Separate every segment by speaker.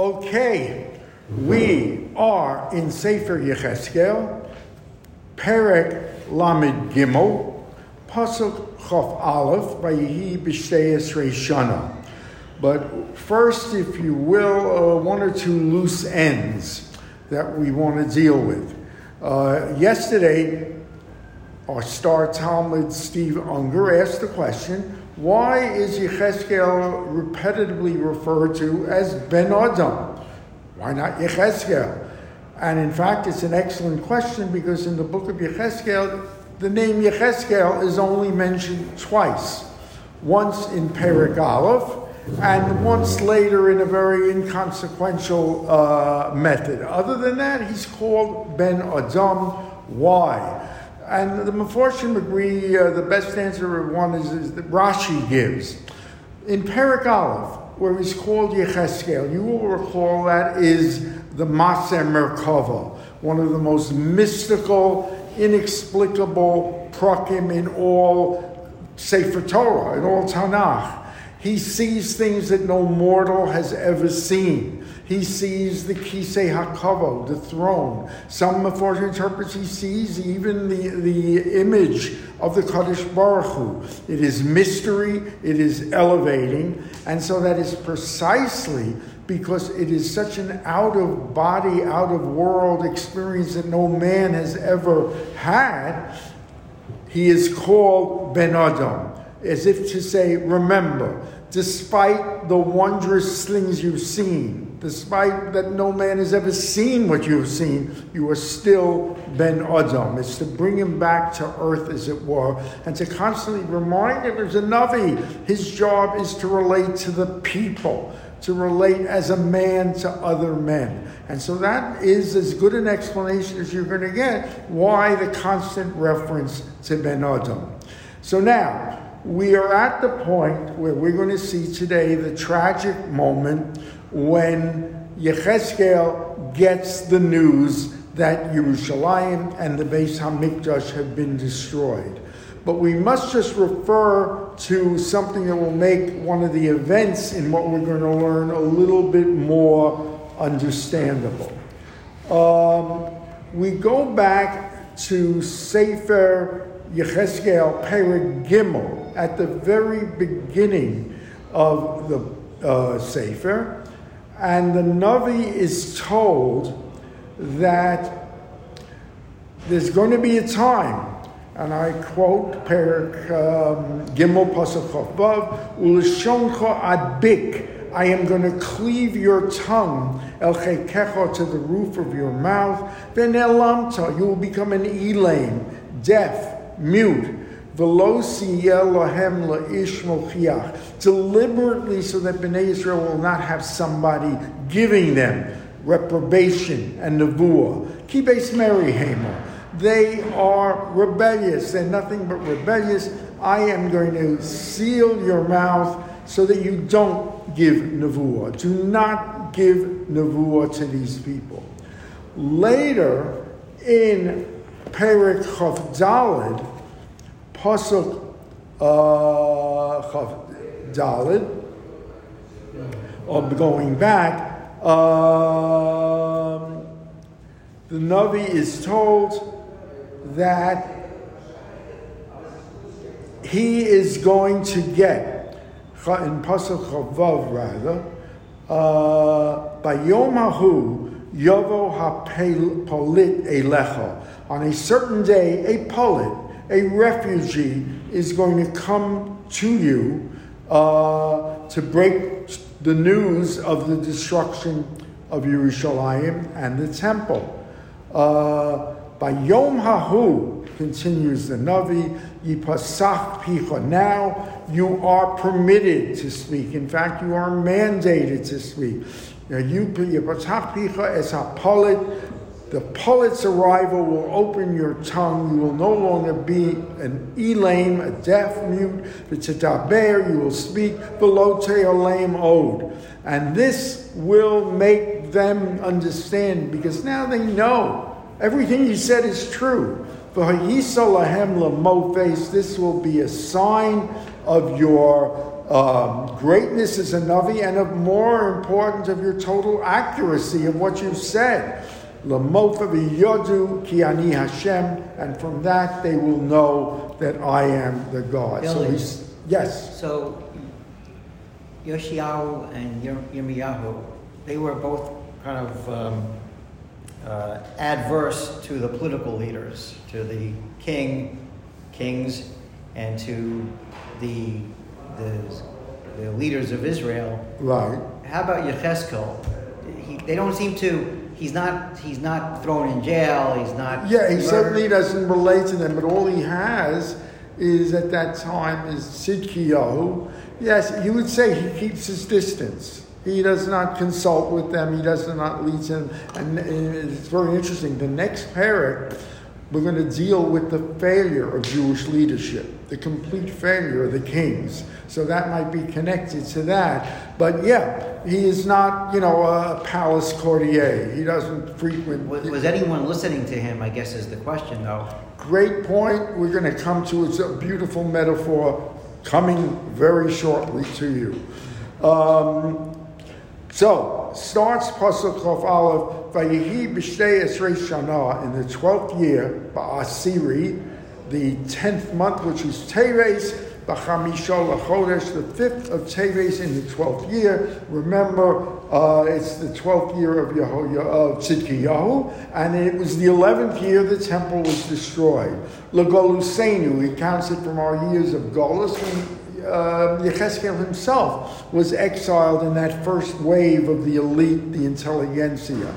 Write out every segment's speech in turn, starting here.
Speaker 1: Okay, we are in Sefer Yechezkel, Perek Lamed Gimel, Pasuk Chof Aleph, Vayihi B'Shteyes Shana. But first, if you will, uh, one or two loose ends that we want to deal with. Uh, yesterday, our star Talmud Steve Unger asked the question why is Yechezkel repetitively referred to as Ben Adam? Why not Yechezkel? And in fact, it's an excellent question because in the book of Yechezkel, the name Yechezkel is only mentioned twice. Once in Perik Aleph, and once later in a very inconsequential uh, method. Other than that, he's called Ben Adam. Why? And the Meforshim agree uh, the best answer one is, is that Rashi gives. In Perik Aleph, where he's called Yechezkel, you will recall that is the Maser Merkava, one of the most mystical, inexplicable prakim in all Sefer Torah, in all Tanakh. He sees things that no mortal has ever seen. He sees the Kisei Hakavo, the throne. Some Meforshim interprets he sees even the, the image of the Kadosh Baruch Hu. It is mystery, it is elevating, and so that is precisely because it is such an out of body, out of world experience that no man has ever had. He is called Ben Adam, as if to say, remember, despite the wondrous things you've seen, despite that no man has ever seen what you have seen, you are still Ben Adam. It's to bring him back to earth, as it were, and to constantly remind him as a Navi, his job is to relate to the people, to relate as a man to other men. And so that is as good an explanation as you're going to get why the constant reference to Ben Adam. So now, we are at the point where we're going to see today the tragic moment when Yechezkel gets the news that Yerushalayim and the Beis Hamikdash have been destroyed. But we must just refer to something that will make one of the events in what we're going to learn a little bit more understandable. Um, we go back to Sefer Yechezkel Perik Gimel at the very beginning of the uh, Sefer. And the Navi is told that there's going to be a time, and I quote Perik um, Gimel Pasuk Vav, Ulishoncha Adbik, I am going to cleave your tongue, El Chekecha, to the roof of your mouth. Then Elamta, you will become an Elaim, deaf, mute deliberately so that Bnei Israel will not have somebody giving them reprobation and nevuah. Kibes Mary Hamer. They are rebellious. They're nothing but rebellious. I am going to seal your mouth so that you don't give nevuah. Do not give nevuah to these people. Later in Perik Chav Dalid, Pasuk uh, Dalid, or going back, um, the Navi is told that he is going to get, in Pasuk Chavav rather, uh, by Yom Hahu, Yovo HaPolit Elecha. On a certain day, a polit, a refugee is going to come to you uh, to break the news of the destruction of Yerushalayim and the temple. Uh, by Yom Hahu, continues the Navi, Yipasach Picha. Now you are permitted to speak. In fact, you are mandated to speak. Now you Yipasach Picha es hapolit the polit's arrival will open your tongue. You will no longer be an elaim, a deaf mute. The tetaber, you will speak the below teolam ode. And this will make them understand because now they know everything you said is true. For This will be a sign of your um, greatness as a Navi and of more importance of your total accuracy of what you've said. Yodu ki ani Hashem, and from that they will know that I am the God.
Speaker 2: Billy,
Speaker 1: so yes.
Speaker 2: So Yoshiyahu and Yirmiyahu, they were both kind of um, uh, adverse to the political leaders, to the king, kings, and to the the, the leaders of Israel.
Speaker 1: Right.
Speaker 2: How about Yechezkel? He, they don't seem to. He's not. He's not thrown in jail. He's not.
Speaker 1: Yeah, he
Speaker 2: murdered.
Speaker 1: certainly doesn't relate to them, but all he has is at that time is Sidkiyahu. Yes, you would say he keeps his distance. He does not consult with them. He does not lead them. And it's very interesting. The next parak, we're going to deal with the failure of Jewish leadership, the complete failure of the kings. So that might be connected to that. But yeah, he is not, you know, a palace courtier. He doesn't frequent.
Speaker 2: Was, was anyone listening to him? I guess is the question, though.
Speaker 1: Great point. We're going to come to it's a beautiful metaphor coming very shortly to you. Um, so starts Pasuk of Aleph Vayihi b'shtei esrei shana in the twelfth year ba'asiri, the tenth month, which is Teves lachodesh, the fifth of Teves in the twelfth year. Remember, uh, it's the twelfth year of Yehoyah of and it was the eleventh year the temple was destroyed. Lagolusenu, he counts it from our years of Golus when uh, Yechezkel himself was exiled in that first wave of the elite, the intelligentsia.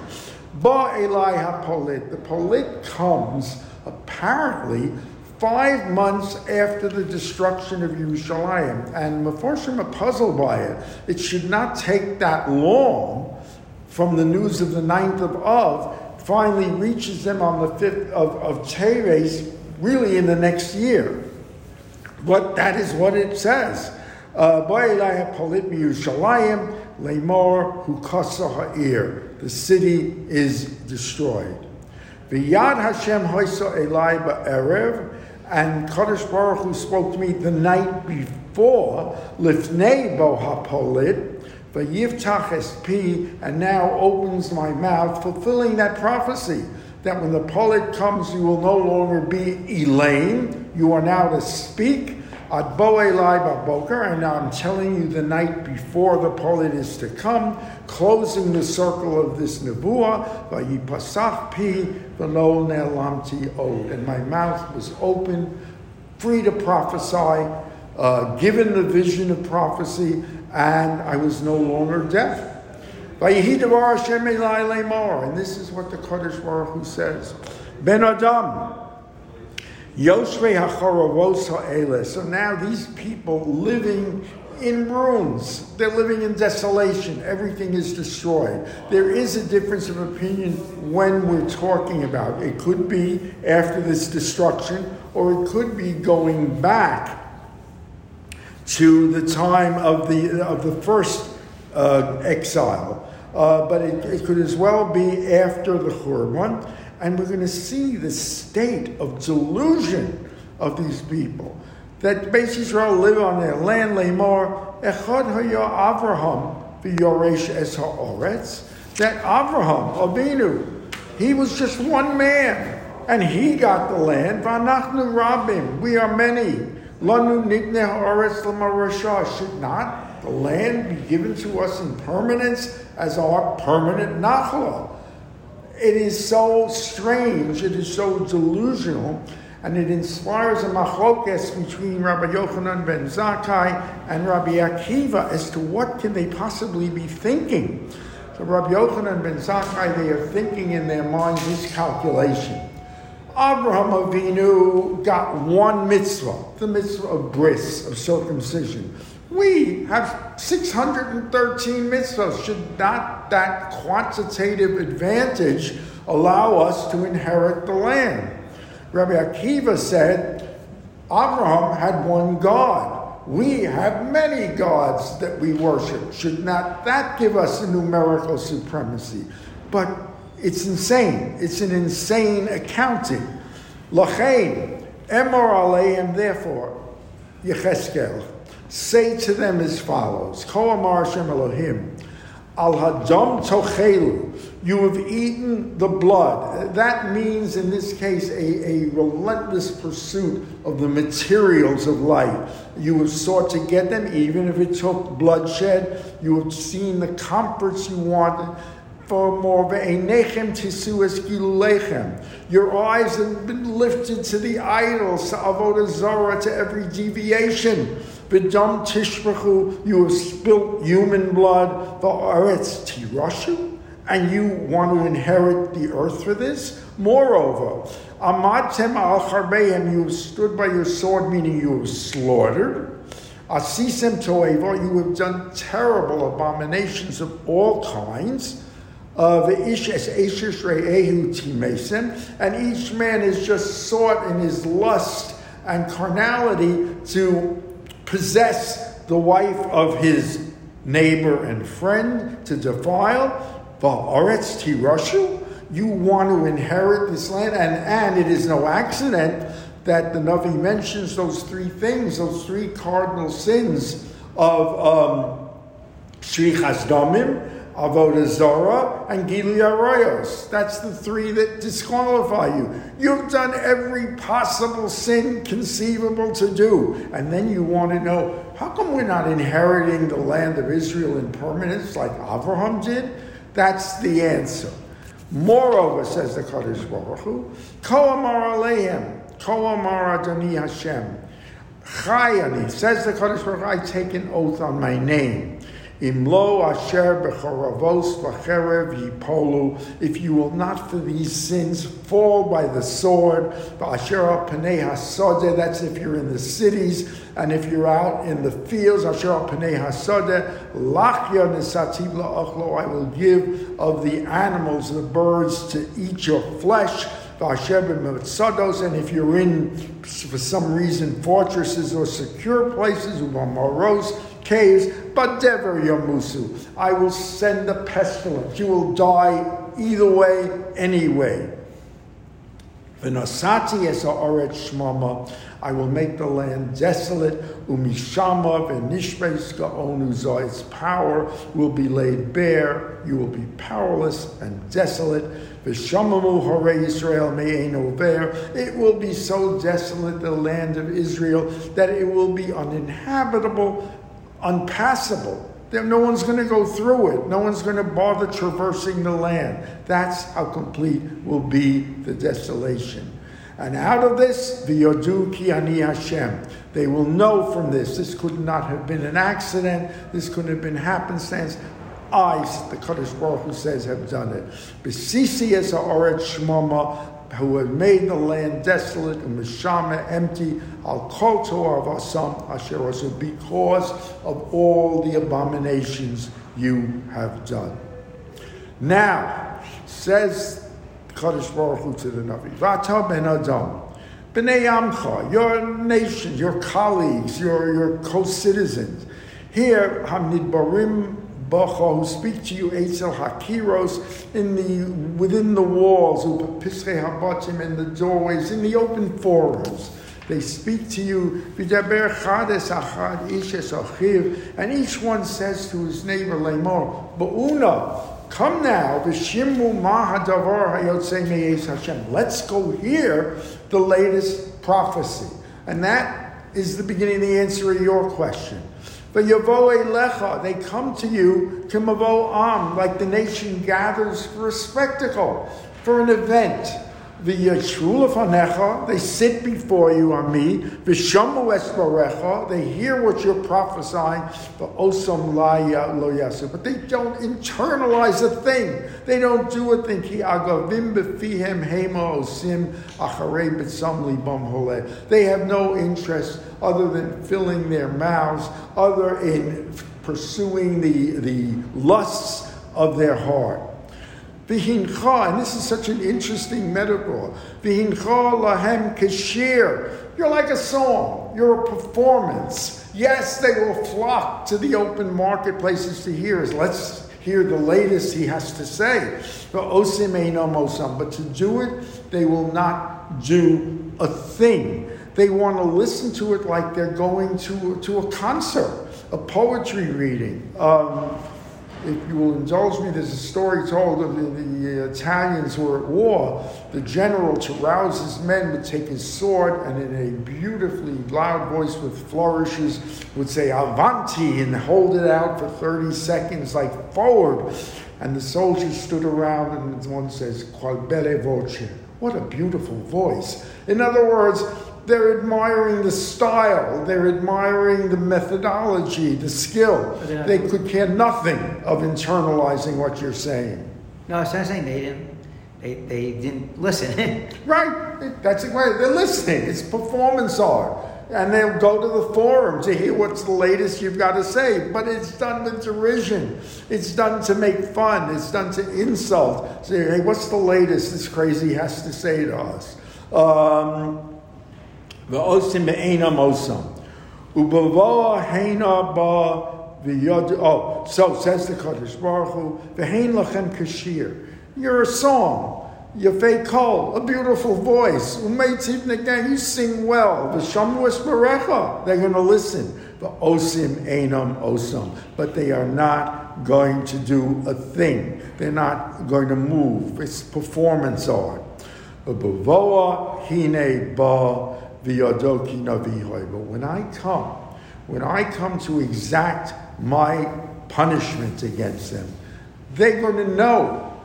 Speaker 1: Ba Eli HaPolit, the Polit comes apparently five months after the destruction of Yerushalayim, and Meforshim are puzzled by it. It should not take that long from the news of the ninth of Av, finally reaches them on the fifth of, of Teves, really in the next year. But that is what it says. Uh, the city is destroyed. V'yad Hashem hoisa elai ba'erev, and Kadosh Baruch Hu spoke to me the night before, lifnei bo hapolit, v'yivtach espi, and now opens my mouth, fulfilling that prophecy that when the polit comes, you will no longer be Elaim. You are now to speak. Ad Boelai Baboker, and now I'm telling you the night before the polit is to come, closing the circle of this nevuah, Vayipasach pi v'lo ne'lamti od. And my mouth was open, free to prophesy, uh, given the vision of prophecy, and I was no longer deaf. And this is what the Kadosh Baruch Hu says. Ben Adam, So now these people living in ruins, they're living in desolation, everything is destroyed. There is a difference of opinion when we're talking about. It could be after this destruction, or it could be going back to the time of the, of the first uh, exile. Uh, but it, it, could as well be after the Churban, and we're going to see the state of delusion of these people. That Base Israel live on their land, Lamar, Echad Avraham, V'yoresh Es Ha'oretz, that Avraham, Avinu, he was just one man, and he got the land. V'anachnu Rabim, we are many. Lanu Nigne Ha'oretz L'marasha, should not the land be given to us in permanence as our permanent nachla. It is so strange, it is so delusional, and it inspires a machlokes between Rabbi Yochanan ben Zakkai and Rabbi Akiva as to what can they possibly be thinking. So Rabbi Yochanan ben Zakkai, they are thinking in their mind this calculation. Abraham Avinu got one mitzvah, the mitzvah of bris, of circumcision. We have 613 mitzvahs. Should not that quantitative advantage allow us to inherit the land? Rabbi Akiva said, Abraham had one God. We have many gods that we worship. Should not that give us a numerical supremacy? But it's insane. It's an insane accounting. Lachain, Emor Aleim, therefore, Yechezkel, say to them as follows: Ko amar Hashem Elohim, al hadam tochelu. You have eaten the blood. That means, in this case, a, a relentless pursuit of the materials of life. You have sought to get them, even if it took bloodshed. You have seen the comforts you wanted for more ve'enechem tisuas gilulechem. Your eyes have been lifted to the idols, to avodah zarah, to every deviation. V'dam tishbachu, you have spilt human blood. Va'aretz tirashu, and you want to inherit the earth for this. Moreover, amatem al charbeim, you have stood by your sword, meaning you have slaughtered. Asisem toeva, you have done terrible abominations of all kinds uh, of ish eshish re'ehu timesim, and each man is just sought in his lust and carnality to possess the wife of his neighbor and friend to defile. Va'aretz tirashu, you want to inherit this land, and, and it is no accident that the Navi mentions those three things, those three cardinal sins of um, Shrichas Damim, Avodah Zorah, and Gili Arayos. That's the three that disqualify you. You've done every possible sin conceivable to do. And then you want to know, how come we're not inheriting the land of Israel in permanence like Abraham did? That's the answer. Moreover, says the Kadosh Baruch Hu, Ko Amar Aleim, Ko Amar Adoni Hashem, Chayani, says the Kadosh Baruch Hu, I take an oath on my name. If you will not for these sins fall by the sword. That's if you're in the cities, and if you're out in the fields. I will give of the animals, the birds, to eat your flesh. And if you're in, for some reason, fortresses or secure places, moros, caves, but dever yamusu. I will send the pestilence. You will die either way, anyway. V'nasati es ha'oret shmama. I will make the land desolate. Umishama v'nishbeis ga'onuza. Its power will be laid bare. You will be powerless and desolate. V'shamamu hare Israel me'eno It will be so desolate, the land of Israel, that it will be uninhabitable unpassable. No one's going to go through it. No one's going to bother traversing the land. That's how complete will be the desolation. And out of this, the Yodu Ki Ani Hashem. They will know from this. This could not have been an accident. This couldn't have been happenstance. I, the Kadosh Baruch Hu says, have done it. Who have made the land desolate and mishama empty, al kol of asam asher also because of all the abominations you have done. Now, says Kadosh Baruch Hu to the Navi, Vata ben Adam, B'nai Amcha, your nation, your colleagues, your, your co-citizens, here, Hamnidbarim Bacha, who speak to you, Eitzel Hakiros, in the, within the walls, Pisre Habatim, in the doorways, in the open forums. They speak to you, and each one says to his neighbor, Lemor, Ba'una, come now, Let's go hear the latest prophecy. And that is the beginning of the answer to your question. But Yavo Lecha, they come to you, to Mavo Am, like the nation gathers for a spectacle, for an event. The Fanecha, they sit before you on me. Vishamu Esbarecha, they hear what you're prophesying. But Osam Laya Lo but they don't internalize a thing. They don't do a thing. Ki Agavim Befihem Hema Osim Acharei Bitsam Libam Hole. They have no interest other than filling their mouths, other in pursuing the, the lusts of their heart. V'hincha, and this is such an interesting metaphor. V'hincha lahem kashir. You're like a song. You're a performance. Yes, they will flock to the open marketplaces to hear us. Let's hear the latest he has to say. But to do it, they will not do a thing. They want to listen to it like they're going to, to a concert, a poetry reading. Um, if you will indulge me, there's a story told of the, the uh, Italians who were at war. The general, to rouse his men, would take his sword and, in a beautifully loud voice with flourishes, would say Avanti and hold it out for 30 seconds, like forward. And the soldiers stood around, and one says, Qual belle voce. What a beautiful voice. In other words, they're admiring the style, they're admiring the methodology, the skill. They could care nothing of internalizing what you're saying.
Speaker 2: No, it's not saying they didn't. They, they didn't listen.
Speaker 1: Right? That's the way they're listening. It's performance art. And they'll go to the forum to hear what's the latest you've got to say. But it's done with derision. It's done to make fun. It's done to insult. Say, hey, what's the latest this crazy has to say to us? Um, V'osim be'enam osam. Ubavoa heina ba v'yod... Oh, so says the Kadosh Baruch Hu, v'hein lachem kashir. You're a song. Yafei kol, a beautiful voice. You sing well. The V'shamu esmerecha, they're going to listen. V'osim enam osam. But they are not going to do a thing. They're not going to move. It's performance art. Ubavoa hine ba v'yadoki navihoy. But when I come, when I come to exact my punishment against them, they're going to know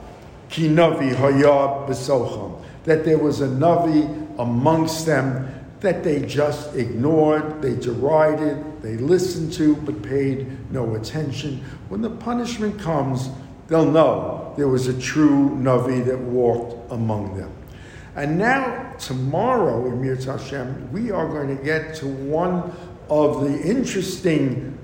Speaker 1: ki navi hayab besocham that there was a navi amongst them that they just ignored, they derided, they listened to, but paid no attention. When the punishment comes, they'll know there was a true navi that walked among them. And now, tomorrow in Mir Hashem, we are going to get to one of the interesting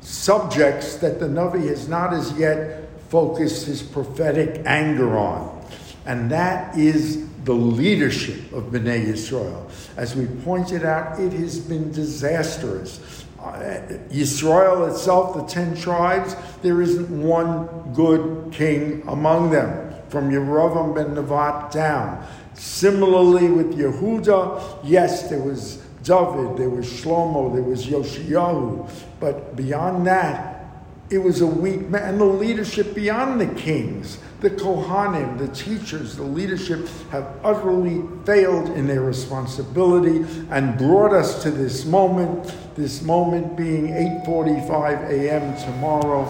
Speaker 1: subjects that the Navi has not as yet focused his prophetic anger on. And that is the leadership of Bnei Yisrael. As we pointed out, it has been disastrous. Uh, Yisrael itself, the ten tribes, there isn't one good king among them, from Yerovam ben Nevat down. Similarly with Yehuda, yes, there was David, there was Shlomo, there was Yoshiyahu, but beyond that, it was a weak man. And the leadership beyond the kings, the Kohanim, the teachers, the leadership have utterly failed in their responsibility and brought us to this moment, this moment being 8.45 a.m. tomorrow.